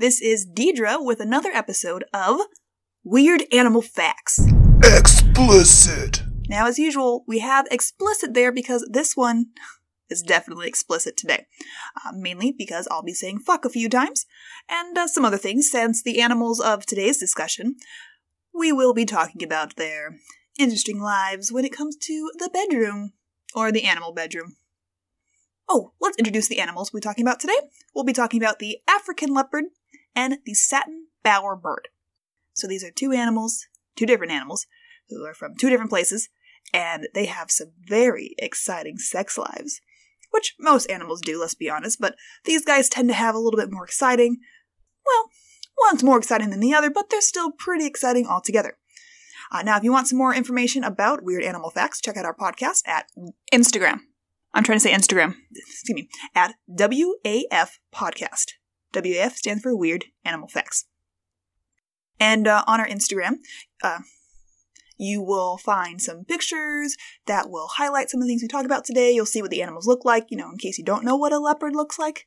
This is Deidre with another episode of Weird Animal Facts. Explicit. Now, as usual, we have explicit there because this one is definitely explicit today. Uh, mainly because I'll be saying fuck a few times, and uh, some other things, since the animals of today's discussion, we will be talking about their interesting lives when it comes to the bedroom, or the animal bedroom. Oh, let's introduce the animals we're talking about today. We'll be talking about the African leopard and the satin bower bird. So these are two animals, two different animals, who are from two different places, and they have some very exciting sex lives. Which most animals do, let's be honest, but these guys tend to have a little bit more exciting. Well, one's more exciting than the other, but they're still pretty exciting altogether. Uh, now, if you want some more information about weird animal facts, check out our podcast at Instagram. I'm trying to say Instagram, excuse me, at WAF Podcast. WAF stands for Weird Animal Facts. And uh, on our Instagram, uh, you will find some pictures that will highlight some of the things we talk about today. You'll see what the animals look like, you know, in case you don't know what a leopard looks like.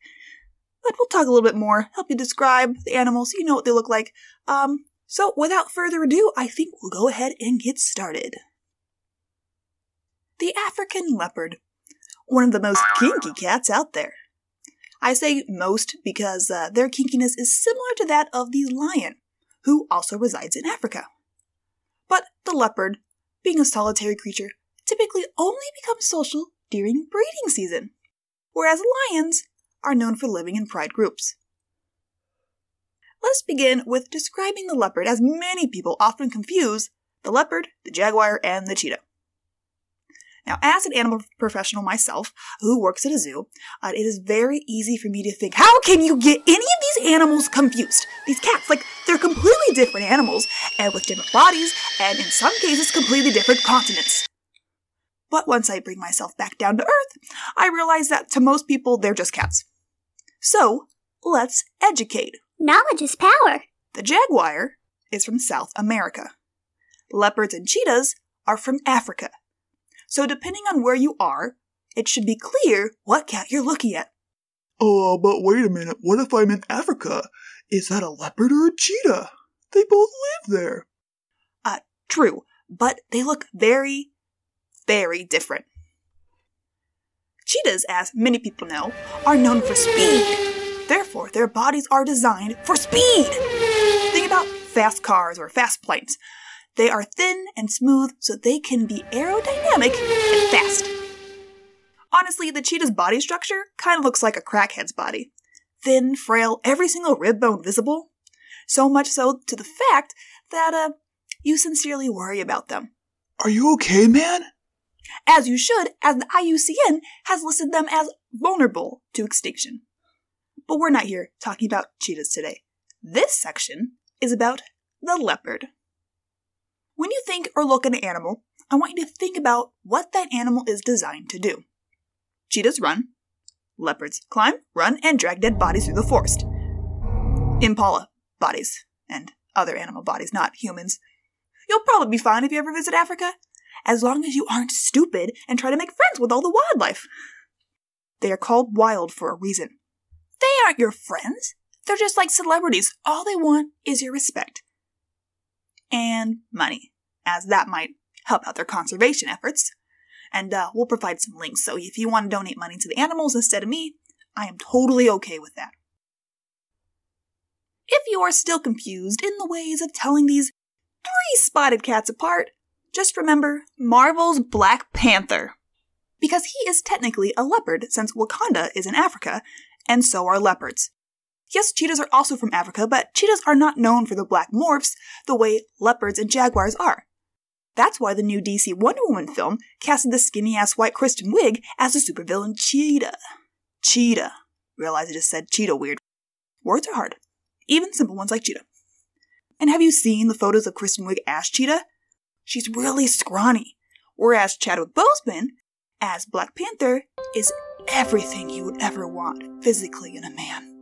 But we'll talk a little bit more, help you describe the animals so you know what they look like. Um, so without further ado, I think we'll go ahead and get started. The African leopard one of the most kinky cats out there. I say most because uh, their kinkiness is similar to that of the lion, who also resides in Africa. But the leopard, being a solitary creature, typically only becomes social during breeding season, whereas lions are known for living in pride groups. Let's begin with describing the leopard as many people often confuse the leopard, the jaguar, and the cheetah. Now, as an animal professional myself who works at a zoo, uh, it is very easy for me to think, how can you get any of these animals confused? These cats, like, they're completely different animals, and with different bodies, and in some cases, completely different continents. But once I bring myself back down to earth, I realize that to most people, they're just cats. So, let's educate. Knowledge is power. The jaguar is from South America. Leopards and cheetahs are from Africa. So depending on where you are, it should be clear what cat you're looking at. Oh, but wait a minute. What if I'm in Africa? Is that a leopard or a cheetah? They both live there. Uh, true, but they look very, very different. Cheetahs, as many people know, are known for speed. Therefore, their bodies are designed for speed. Think about fast cars or fast planes. They are thin and smooth so they can be aerodynamic and fast. Honestly, the cheetah's body structure kind of looks like a crackhead's body. Thin, frail, every single rib bone visible. So much so to the fact that, uh, you sincerely worry about them. Are you okay, man? As you should, as the IUCN has listed them as vulnerable to extinction. But we're not here talking about cheetahs today. This section is about the leopard. When you think or look at an animal, I want you to think about what that animal is designed to do. Cheetahs run, leopards climb, run, and drag dead bodies through the forest. Impala bodies, and other animal bodies, not humans. You'll probably be fine if you ever visit Africa, as long as you aren't stupid and try to make friends with all the wildlife. They are called wild for a reason. They aren't your friends. They're just like celebrities. All they want is your respect and money, as that might help out their conservation efforts. And uh, we'll provide some links, so if you want to donate money to the animals instead of me, I am totally okay with that. If you are still confused in the ways of telling these three spotted cats apart, just remember Marvel's Black Panther. Because he is technically a leopard, since Wakanda is in Africa, and so are leopards. Yes, cheetahs are also from Africa, but cheetahs are not known for the black morphs the way leopards and jaguars are. That's why the new DC Wonder Woman film casted the skinny ass white Kristen Wiig as the supervillain Cheetah. Cheetah. Realize I just said cheetah weird. Words are hard. Even simple ones like cheetah. And have you seen the photos of Kristen Wiig as Cheetah? She's really scrawny. Whereas Chadwick Boseman, as Black Panther, is everything you would ever want physically in a man.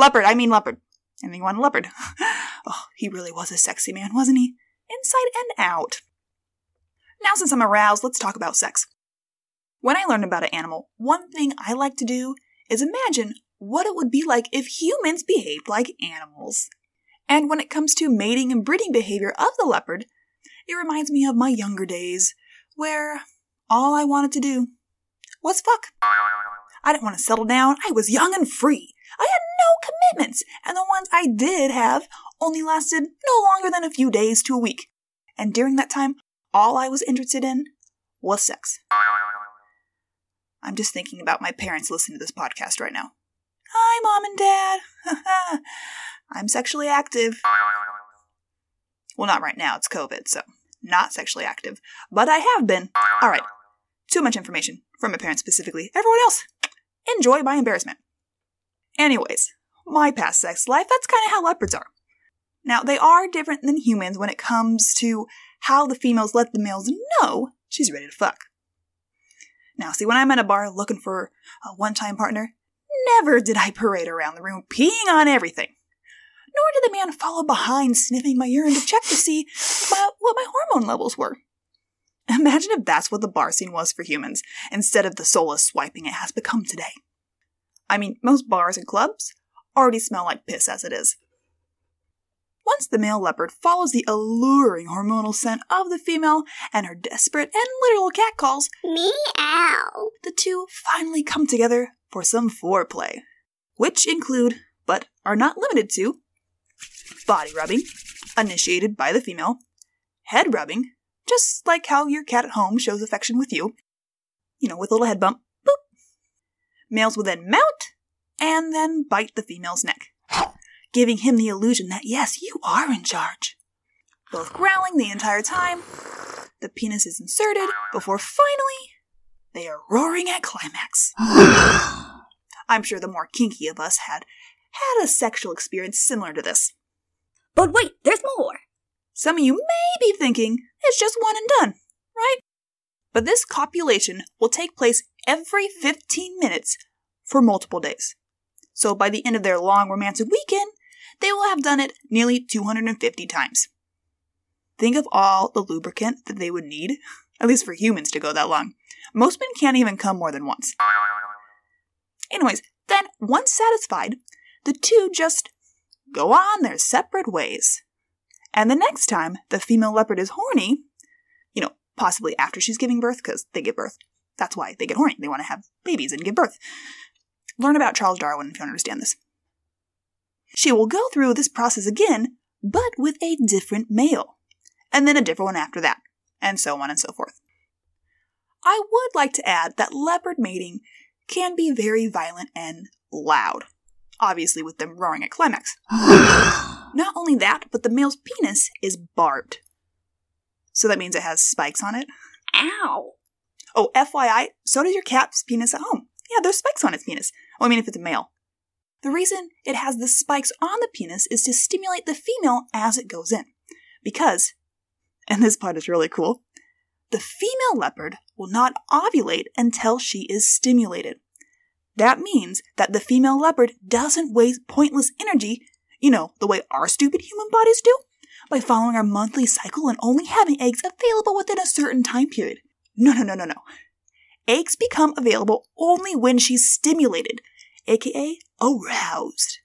Leopard, I mean leopard. And he wanted leopard. oh, he really was a sexy man, wasn't he? Inside and out. Now, since I'm aroused, let's talk about sex. When I learn about an animal, one thing I like to do is imagine what it would be like if humans behaved like animals. And when it comes to mating and breeding behavior of the leopard, it reminds me of my younger days, where all I wanted to do was fuck. I didn't want to settle down. I was young and free. No commitments, and the ones I did have only lasted no longer than a few days to a week. And during that time, all I was interested in was sex. I'm just thinking about my parents listening to this podcast right now. Hi, mom and dad. I'm sexually active. Well, not right now, it's COVID, so not sexually active. But I have been. Alright, too much information from my parents specifically. Everyone else, enjoy my embarrassment. Anyways, my past sex life, that's kind of how leopards are. Now, they are different than humans when it comes to how the females let the males know she's ready to fuck. Now, see, when I'm at a bar looking for a one time partner, never did I parade around the room peeing on everything. Nor did the man follow behind sniffing my urine to check to see my, what my hormone levels were. Imagine if that's what the bar scene was for humans, instead of the soulless swiping it has become today. I mean, most bars and clubs already smell like piss as it is. Once the male leopard follows the alluring hormonal scent of the female and her desperate and literal cat calls, Meow. the two finally come together for some foreplay, which include, but are not limited to, body rubbing, initiated by the female, head rubbing, just like how your cat at home shows affection with you, you know, with a little head bump, boop. Males will then mount and then bite the female's neck, giving him the illusion that yes, you are in charge. Both growling the entire time, the penis is inserted before finally they are roaring at climax. I'm sure the more kinky of us had had a sexual experience similar to this. But wait, there's more. Some of you may be thinking it's just one and done, right? But this copulation will take place every 15 minutes for multiple days. So by the end of their long romantic weekend, they will have done it nearly 250 times. Think of all the lubricant that they would need, at least for humans to go that long. Most men can't even come more than once. Anyways, then once satisfied, the two just go on their separate ways. And the next time the female leopard is horny, you know, possibly after she's giving birth, because they give birth. That's why they get horny. They want to have babies and give birth. Learn about Charles Darwin if you understand this. She will go through this process again, but with a different male, and then a different one after that, and so on and so forth. I would like to add that leopard mating can be very violent and loud, obviously with them roaring at climax. Not only that, but the male's penis is barbed. So that means it has spikes on it. Ow. Oh, FYI, so does your cat's penis at home. Yeah, there's spikes on its penis. I mean, if it's a male. The reason it has the spikes on the penis is to stimulate the female as it goes in. Because, and this part is really cool, the female leopard will not ovulate until she is stimulated. That means that the female leopard doesn't waste pointless energy, you know, the way our stupid human bodies do, by following our monthly cycle and only having eggs available within a certain time period. No, no, no, no, no. Eggs become available only when she's stimulated, aka aroused.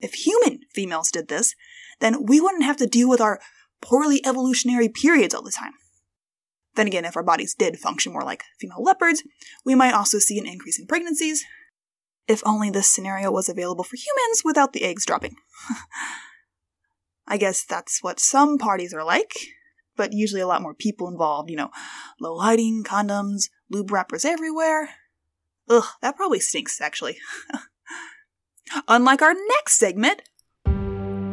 If human females did this, then we wouldn't have to deal with our poorly evolutionary periods all the time. Then again, if our bodies did function more like female leopards, we might also see an increase in pregnancies. If only this scenario was available for humans without the eggs dropping. I guess that's what some parties are like, but usually a lot more people involved, you know, low lighting, condoms, lube wrappers everywhere. Ugh, that probably stinks, actually. Unlike our next segment,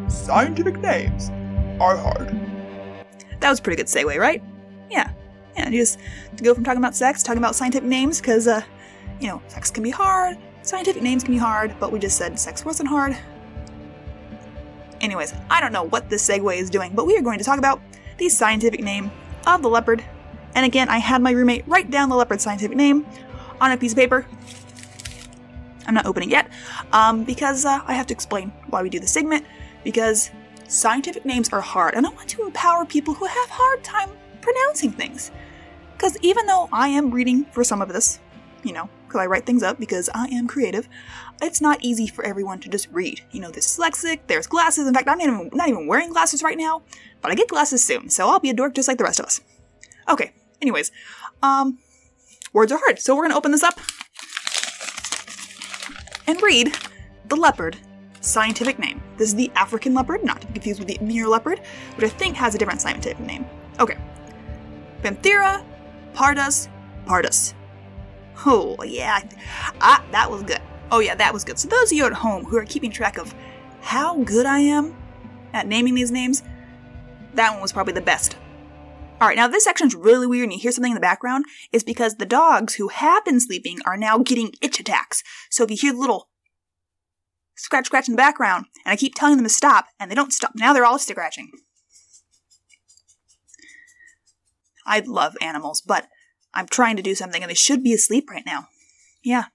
Scientific names are hard. that was a pretty good segue, right? Yeah. Yeah, just to go from talking about sex, talking about scientific names, because, uh, you know, sex can be hard, scientific names can be hard, but we just said sex wasn't hard. Anyways, I don't know what this segue is doing, but we are going to talk about the scientific name of the leopard. And again, I had my roommate write down the leopard's scientific name on a piece of paper. I'm not opening yet, um, because uh, I have to explain why we do the segment, because scientific names are hard, and I want to empower people who have hard time pronouncing things. Because even though I am reading for some of this, you know, because I write things up because I am creative, it's not easy for everyone to just read. You know, there's dyslexic, there's glasses. In fact, I'm not even, not even wearing glasses right now, but I get glasses soon, so I'll be a dork just like the rest of us. Okay, anyways, um, words are hard, so we're gonna open this up and read the leopard scientific name. This is the African leopard, not to be confused with the Amur leopard, which I think has a different scientific name. Okay. Panthera pardus pardus. Oh, yeah. Ah, that was good. Oh, yeah, that was good. So, those of you at home who are keeping track of how good I am at naming these names, that one was probably the best. Alright, now this section's really weird and you hear something in the background. It's because the dogs who have been sleeping are now getting itch attacks. So if you hear the little scratch scratch in the background, and I keep telling them to stop, and they don't stop, now they're all scratching. I love animals, but I'm trying to do something and they should be asleep right now. Yeah.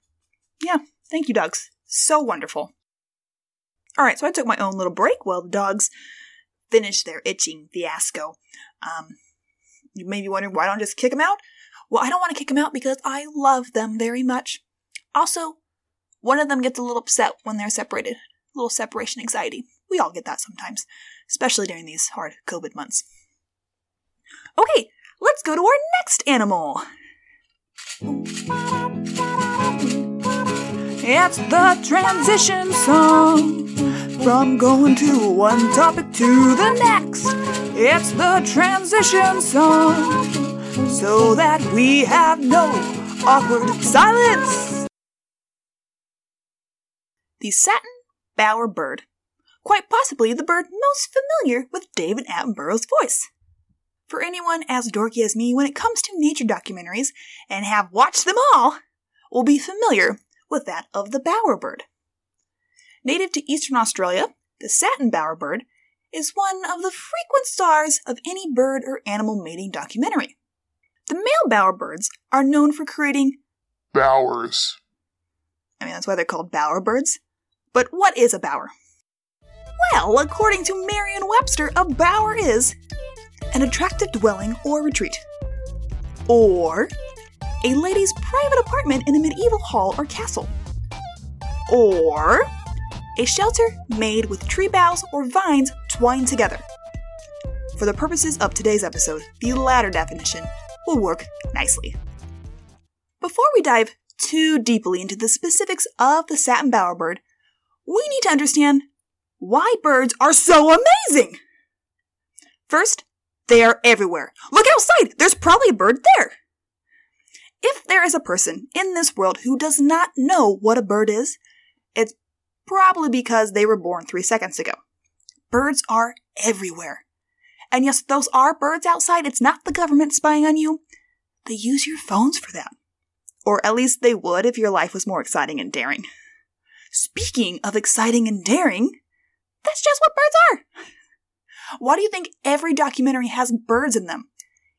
Yeah. Thank you, dogs. So wonderful. Alright, so I took my own little break while the dogs finished their itching fiasco. Um, you may be wondering why don't I just kick them out? Well, I don't want to kick them out because I love them very much. Also, one of them gets a little upset when they're separated. A little separation anxiety. We all get that sometimes, especially during these hard COVID months. Okay, let's go to our next animal. It's the transition song from going to one topic to the next. It's the transition song so that we have no awkward silence. The satin bower bird. Quite possibly the bird most familiar with David Attenborough's voice. For anyone as dorky as me when it comes to nature documentaries and have watched them all, will be familiar with that of the bowerbird. Native to eastern Australia, the satin bowerbird is one of the frequent stars of any bird or animal mating documentary. The male bowerbirds are known for creating, Bowers. I mean, that's why they're called bowerbirds. But what is a bower? Well, according to Merriam Webster, a bower is an attractive dwelling or retreat, or a lady's private apartment in a medieval hall or castle, or a shelter made with tree boughs or vines twined together. For the purposes of today's episode, the latter definition will work nicely. Before we dive too deeply into the specifics of the satin bowerbird, we need to understand why birds are so amazing. First, they are everywhere. Look outside! There's probably a bird there! If there is a person in this world who does not know what a bird is, it's probably because they were born three seconds ago. Birds are everywhere. And yes, those are birds outside. It's not the government spying on you. They use your phones for that. Or at least they would if your life was more exciting and daring. Speaking of exciting and daring, that's just what birds are. Why do you think every documentary has birds in them?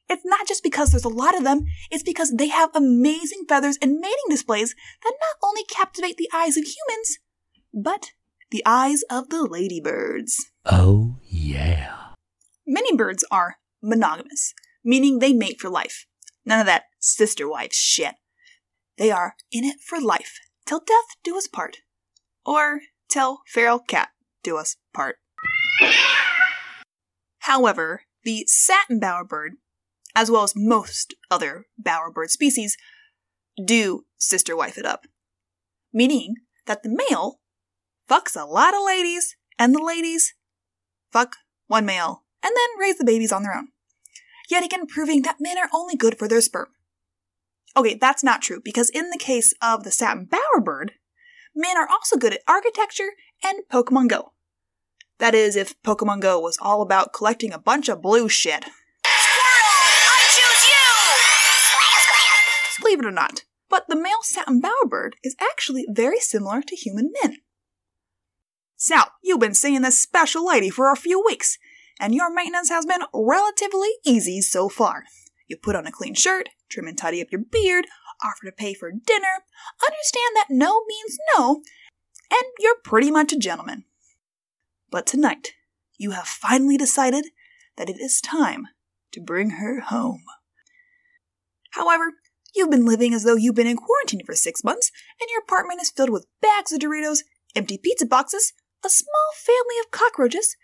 It's not just because there's a lot of them, it's because they have amazing feathers and mating displays that not only captivate the eyes of humans, but the eyes of the ladybirds. Oh, yeah. Many birds are monogamous, meaning they mate for life. None of that sister wives shit. They are in it for life, till death do us part. Or till feral cat do us part. However, the satin bowerbird, as well as most other bowerbird species, do sister wife it up. Meaning that the male fucks a lot of ladies, and the ladies fuck one male, and then raise the babies on their own. Yet again, proving that men are only good for their sperm. Okay, that's not true, because in the case of the satin bowerbird, men are also good at architecture and Pokemon Go. That is, if Pokemon Go was all about collecting a bunch of blue shit. Squirtle, I choose you! Believe it or not, but the male satin bowerbird is actually very similar to human men. Sal, you've been seeing this special lady for a few weeks, and your maintenance has been relatively easy so far. You put on a clean shirt, trim and tidy up your beard, offer to pay for dinner, understand that no means no, and you're pretty much a gentleman. But tonight, you have finally decided that it is time to bring her home. However, You've been living as though you've been in quarantine for six months, and your apartment is filled with bags of Doritos, empty pizza boxes, a small family of cockroaches,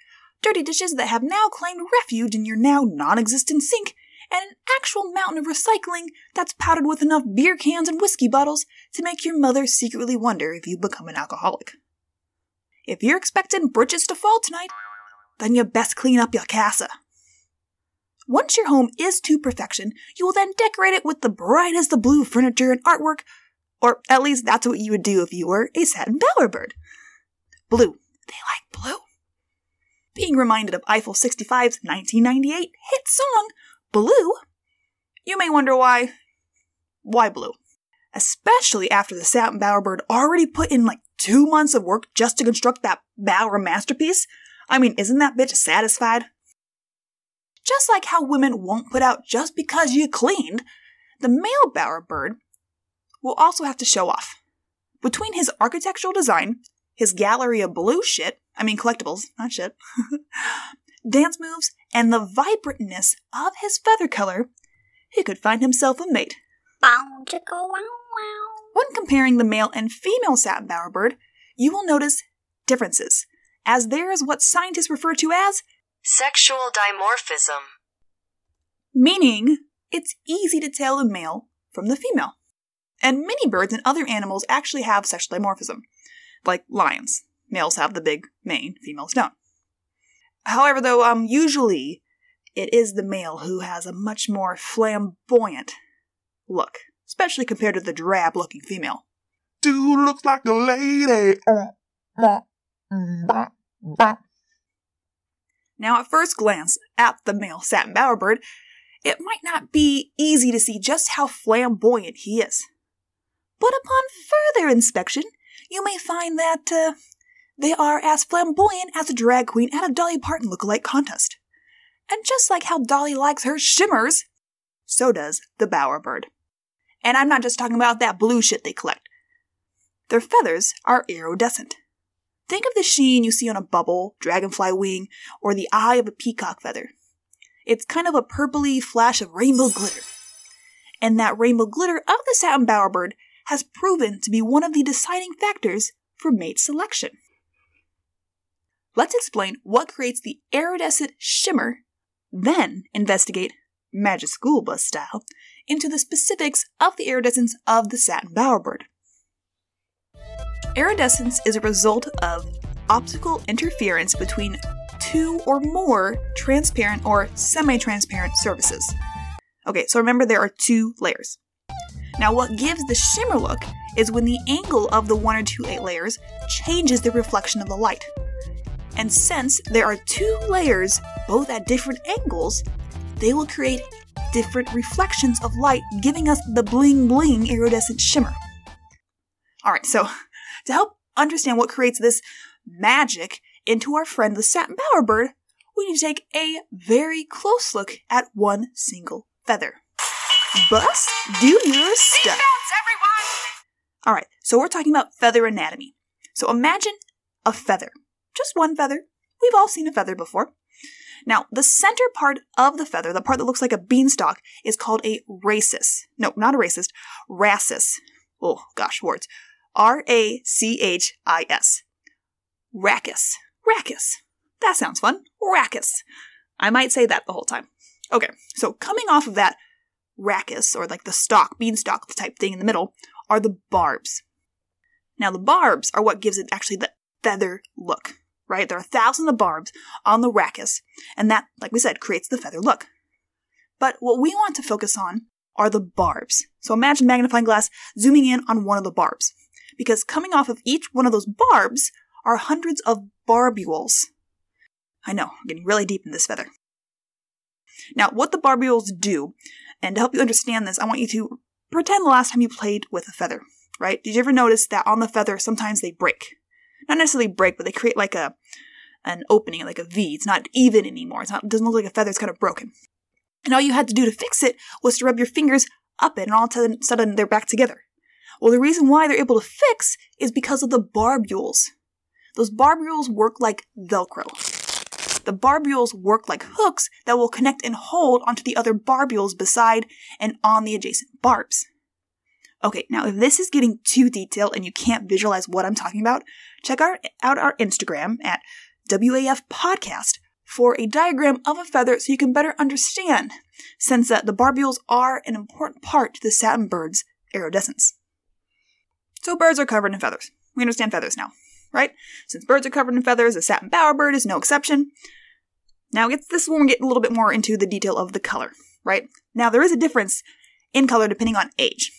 dirty dishes that have now claimed refuge in your now non existent sink, and an actual mountain of recycling that's powdered with enough beer cans and whiskey bottles to make your mother secretly wonder if you've become an alcoholic. If you're expecting britches to fall tonight, then you best clean up your casa. Once your home is to perfection, you will then decorate it with the brightest of blue furniture and artwork, or at least that's what you would do if you were a satin bowerbird. Blue. They like blue. Being reminded of Eiffel 65's 1998 hit song, Blue, you may wonder why. Why blue? Especially after the satin bowerbird already put in like two months of work just to construct that bower masterpiece. I mean, isn't that bitch satisfied? Just like how women won't put out just because you cleaned, the male bowerbird will also have to show off. Between his architectural design, his gallery of blue shit, I mean collectibles, not shit, dance moves, and the vibrantness of his feather color, he could find himself a mate. Bow chicka wow. When comparing the male and female satin bowerbird, you will notice differences, as there is what scientists refer to as Sexual dimorphism. meaning it's easy to tell the male from the female. And many birds and other animals actually have sexual dimorphism, like lions. Males have the big mane, females don't. However, though, um, usually it is the male who has a much more flamboyant look, especially compared to the drab looking female. Dude looks like a lady. Now, at first glance at the male satin bowerbird, it might not be easy to see just how flamboyant he is. But upon further inspection, you may find that uh, they are as flamboyant as a drag queen at a Dolly Parton lookalike contest. And just like how Dolly likes her shimmers, so does the bowerbird. And I'm not just talking about that blue shit they collect. Their feathers are iridescent. Think of the sheen you see on a bubble, dragonfly wing, or the eye of a peacock feather. It's kind of a purpley flash of rainbow glitter. And that rainbow glitter of the satin bowerbird has proven to be one of the deciding factors for mate selection. Let's explain what creates the iridescent shimmer, then investigate, magic school bus style, into the specifics of the iridescence of the satin bowerbird. Iridescence is a result of optical interference between two or more transparent or semi transparent surfaces. Okay, so remember there are two layers. Now, what gives the shimmer look is when the angle of the one or two eight layers changes the reflection of the light. And since there are two layers, both at different angles, they will create different reflections of light, giving us the bling bling iridescent shimmer. Alright, so to help understand what creates this magic into our friend the satin bowerbird, we need to take a very close look at one single feather. Bus, do your stuff. Alright, so we're talking about feather anatomy. So imagine a feather. Just one feather. We've all seen a feather before. Now, the center part of the feather, the part that looks like a beanstalk, is called a rhasis. No, not a racist, rhasis. Oh, gosh, words. R A C H I S. Rachis. Rachis. That sounds fun. Rachis. I might say that the whole time. Okay, so coming off of that rachis, or like the stalk, beanstalk type thing in the middle, are the barbs. Now, the barbs are what gives it actually the feather look, right? There are thousands of barbs on the rachis, and that, like we said, creates the feather look. But what we want to focus on are the barbs. So imagine magnifying glass zooming in on one of the barbs. Because coming off of each one of those barbs are hundreds of barbules. I know, I'm getting really deep in this feather. Now, what the barbules do, and to help you understand this, I want you to pretend the last time you played with a feather, right? Did you ever notice that on the feather sometimes they break? Not necessarily break, but they create like a an opening, like a V. It's not even anymore. It's not, it doesn't look like a feather. It's kind of broken. And all you had to do to fix it was to rub your fingers up it, and all of a sudden they're back together. Well, the reason why they're able to fix is because of the barbules. Those barbules work like Velcro. The barbules work like hooks that will connect and hold onto the other barbules beside and on the adjacent barbs. Okay, now if this is getting too detailed and you can't visualize what I'm talking about, check our, out our Instagram at WAF Podcast for a diagram of a feather so you can better understand, since that the barbules are an important part to the satin bird's iridescence. So birds are covered in feathers. We understand feathers now, right? Since birds are covered in feathers, the satin bowerbird is no exception. Now, this one we get a little bit more into the detail of the color, right? Now, there is a difference in color depending on age.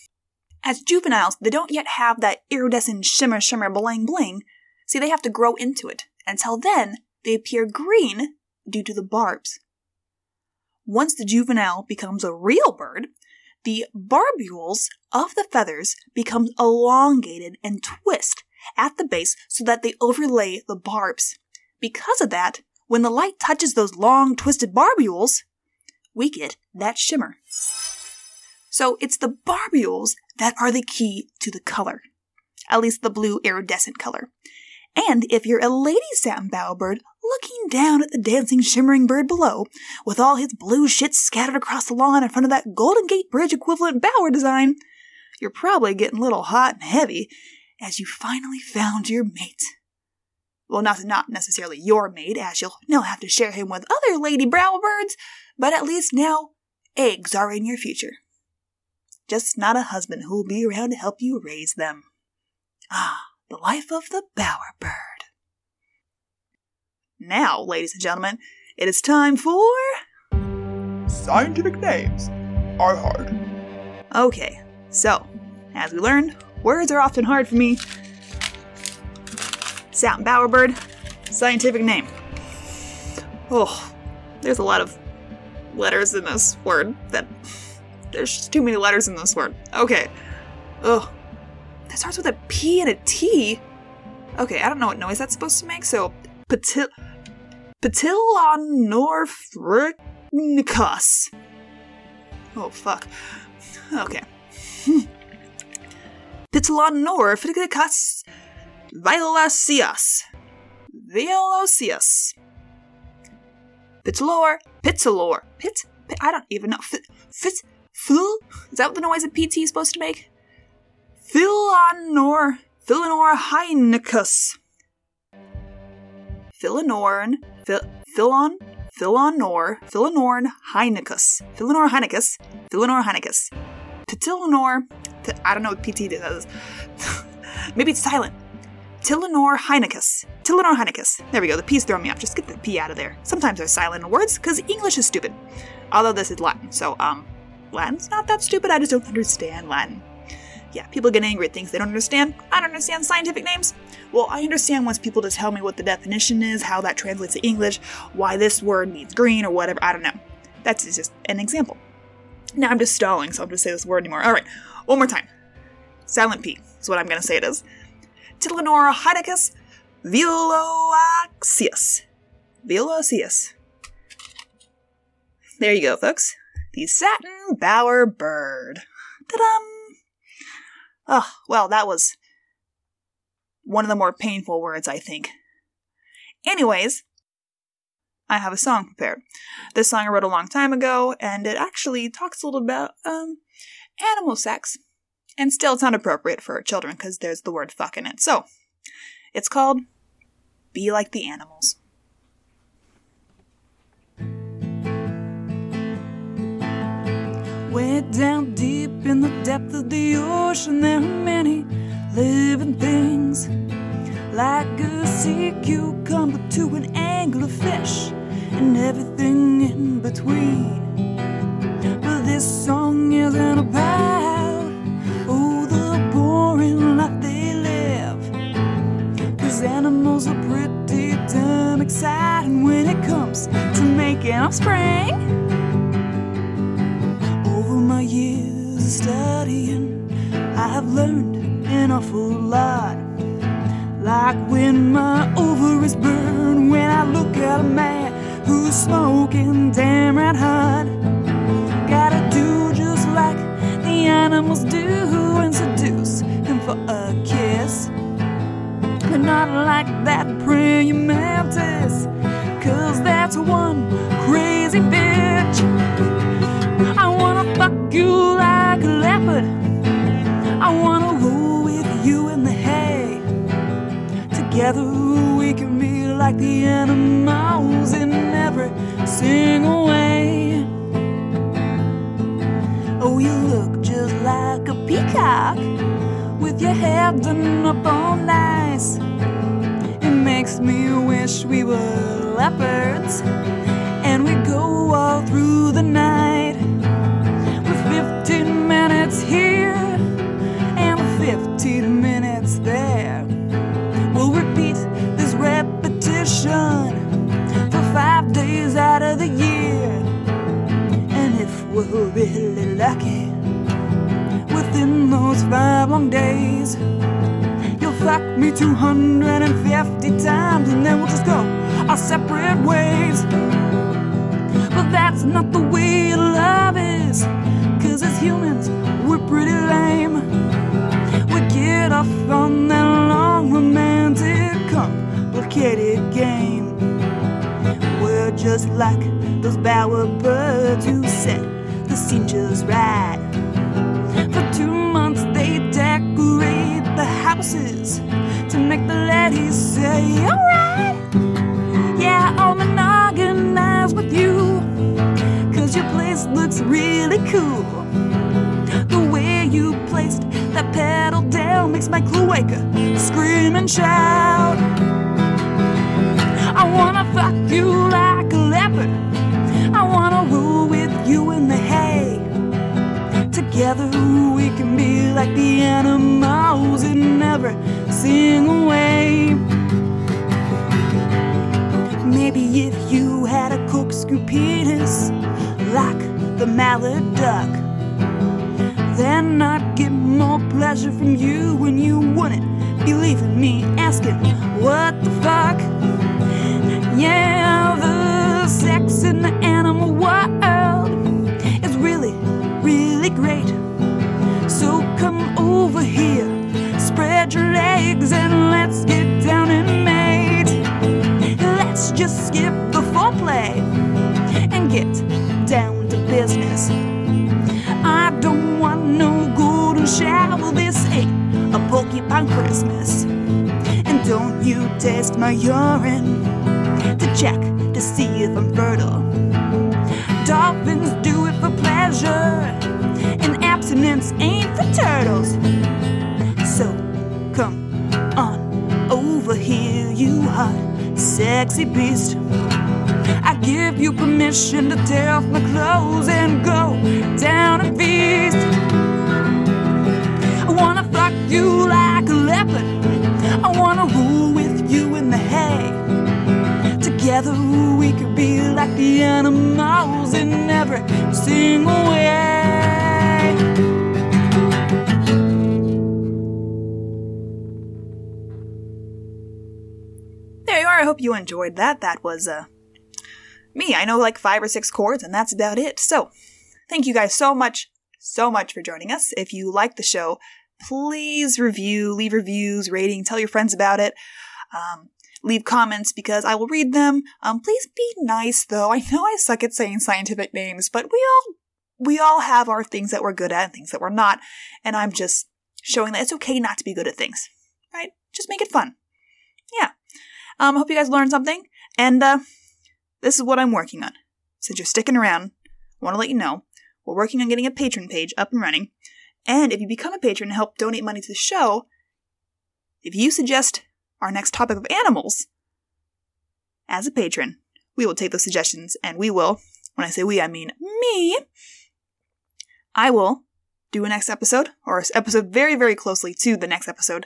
As juveniles, they don't yet have that iridescent shimmer, shimmer, bling, bling. See, they have to grow into it. Until then, they appear green due to the barbs. Once the juvenile becomes a real bird, the barbules of the feathers become elongated and twist at the base so that they overlay the barbs. Because of that, when the light touches those long twisted barbules, we get that shimmer. So it's the barbules that are the key to the color. At least the blue iridescent color. And if you're a lady satin bowerbird looking down at the dancing, shimmering bird below, with all his blue shit scattered across the lawn in front of that Golden Gate Bridge equivalent bower design, you're probably getting a little hot and heavy as you finally found your mate. Well, not not necessarily your mate, as you'll now have to share him with other lady bowerbirds, but at least now eggs are in your future. Just not a husband who'll be around to help you raise them. Ah, the life of the bowerbird. Now, ladies and gentlemen, it is time for. Scientific names are hard. Okay, so, as we learned, words are often hard for me. Satin bowerbird, scientific name. Oh, there's a lot of letters in this word that. There's just too many letters in this word. Okay. Ugh. That starts with a P and a T. Okay, I don't know what noise that's supposed to make, so. Patil. Patilonorphrinicus. Oh, fuck. Okay. Patilonorphrinicus violaceus. Violaceus. Pitilor. Pitilor. Pit? Pit? I don't even know. Fit. Fit. Phil? Is that the noise of PT is supposed to make? Philonor. Philonor heinicus. Philonorn. Phil, Philon. Philonor. Philonorn heinicus. Philonor heinicus. Philonor heinicus. Pitilonor. Pi- I don't know what PT does. Maybe it's silent. Tilinor heinicus. Tilinor heinicus. There we go. The P's throwing me off. Just get the P out of there. Sometimes they're silent in words because English is stupid. Although this is Latin, so um, Latin's not that stupid. I just don't understand Latin. Yeah, people get angry at things they don't understand. I don't understand scientific names. Well, I understand once people just tell me what the definition is, how that translates to English, why this word means green or whatever. I don't know. That's just an example. Now I'm just stalling, so I'm just say this word anymore. All right, one more time. Silent P is what I'm to say it is. Tilinor heinicus violoaceus. Violoaceus. There you go, folks. The satin bower bird. Ta-dum! Oh, well, that was one of the more painful words, I think. Anyways, I have a song prepared. This song I wrote a long time ago, and it actually talks a little about um animal sex. And still, it's not appropriate for children because there's the word fuck in it. So, it's called Be Like the Animals. Way down deep in the depth of the ocean, there are many living things. Like a sea cucumber to an anglerfish, and everything in between. But this song isn't about, oh, the boring life they live. Cause animals are pretty damn exciting when it comes to making offspring. My years of studying, I have learned an awful lot. Like when my ovaries burn when I look at a man who's smoking damn right hot. Gotta do just like the animals do and seduce him for a kiss. But not like that praying mantis, cause that's one crazy bitch you like a leopard. I wanna roll with you in the hay. Together we can be like the animals in every single way. Oh, you look just like a peacock with your hair done up all nice. It makes me wish we were leopards and we go all through the night. We're really lucky, within those five long days, you'll fuck me 250 times and then we'll just go our separate ways. But that's not the way love is, cause as humans, we're pretty lame. We get off on that long romantic, complicated game. We're just like those bower birds who set scene just right. For two months they decorate the houses to make the ladies say, alright. Yeah, I'll monogamize with you. Cause your place looks really cool. The way you placed that petal down makes my cloaca scream and shout. I wanna fuck you like like the animals in every single way. Maybe if you had a corkscrew penis like the mallard duck, then I'd get more pleasure from you when you wouldn't be leaving me asking, What the fuck? Yeah, the sex in the animal world is really, really great. Come over here, spread your legs, and let's get down and mate. Let's just skip the foreplay and get down to business. I don't want no golden shower. This ain't a porcupine Christmas. And don't you taste my urine to check to see if I'm fertile. Dolphins do it for pleasure, abstinence ain't for turtles. So come on over here, you hot, sexy beast. I give you permission to tear off my clothes and go down and feast. I wanna fuck you like a leopard. I wanna rule with you in the hay. Together we could be like the animals in every single way. You enjoyed that. That was uh, me. I know like five or six chords, and that's about it. So, thank you guys so much, so much for joining us. If you like the show, please review, leave reviews, rating, tell your friends about it. Um, leave comments because I will read them. Um, please be nice though. I know I suck at saying scientific names, but we all we all have our things that we're good at and things that we're not, and I'm just showing that it's okay not to be good at things, right? Just make it fun. Yeah. Um, I hope you guys learned something, and uh, this is what I'm working on. Since you're sticking around, I want to let you know we're working on getting a Patreon page up and running. And if you become a patron and help donate money to the show, if you suggest our next topic of animals as a patron, we will take those suggestions and we will, when I say we, I mean me, I will do a next episode, or episode very, very closely to the next episode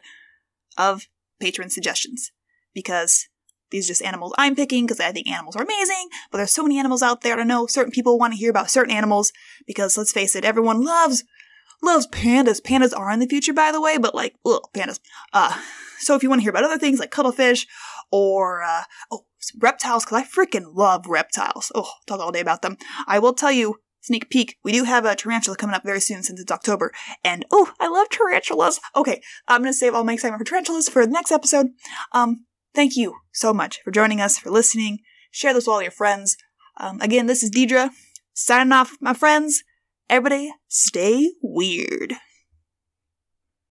of patron suggestions. Because these are just animals I'm picking because I think animals are amazing, but there's so many animals out there. I know certain people want to hear about certain animals because let's face it, everyone loves loves pandas. Pandas are in the future, by the way, but like, ugh, pandas. Uh, so if you want to hear about other things like cuttlefish or, uh, oh, reptiles, because I freaking love reptiles. Oh, talk all day about them. I will tell you, sneak peek, we do have a tarantula coming up very soon since it's October. And, oh, I love tarantulas. Okay, I'm going to save all my excitement for tarantulas for the next episode. Um, thank you so much for joining us, for listening. Share this with all your friends. Um, again, this is Deidre signing off, my friends. Everybody, stay weird.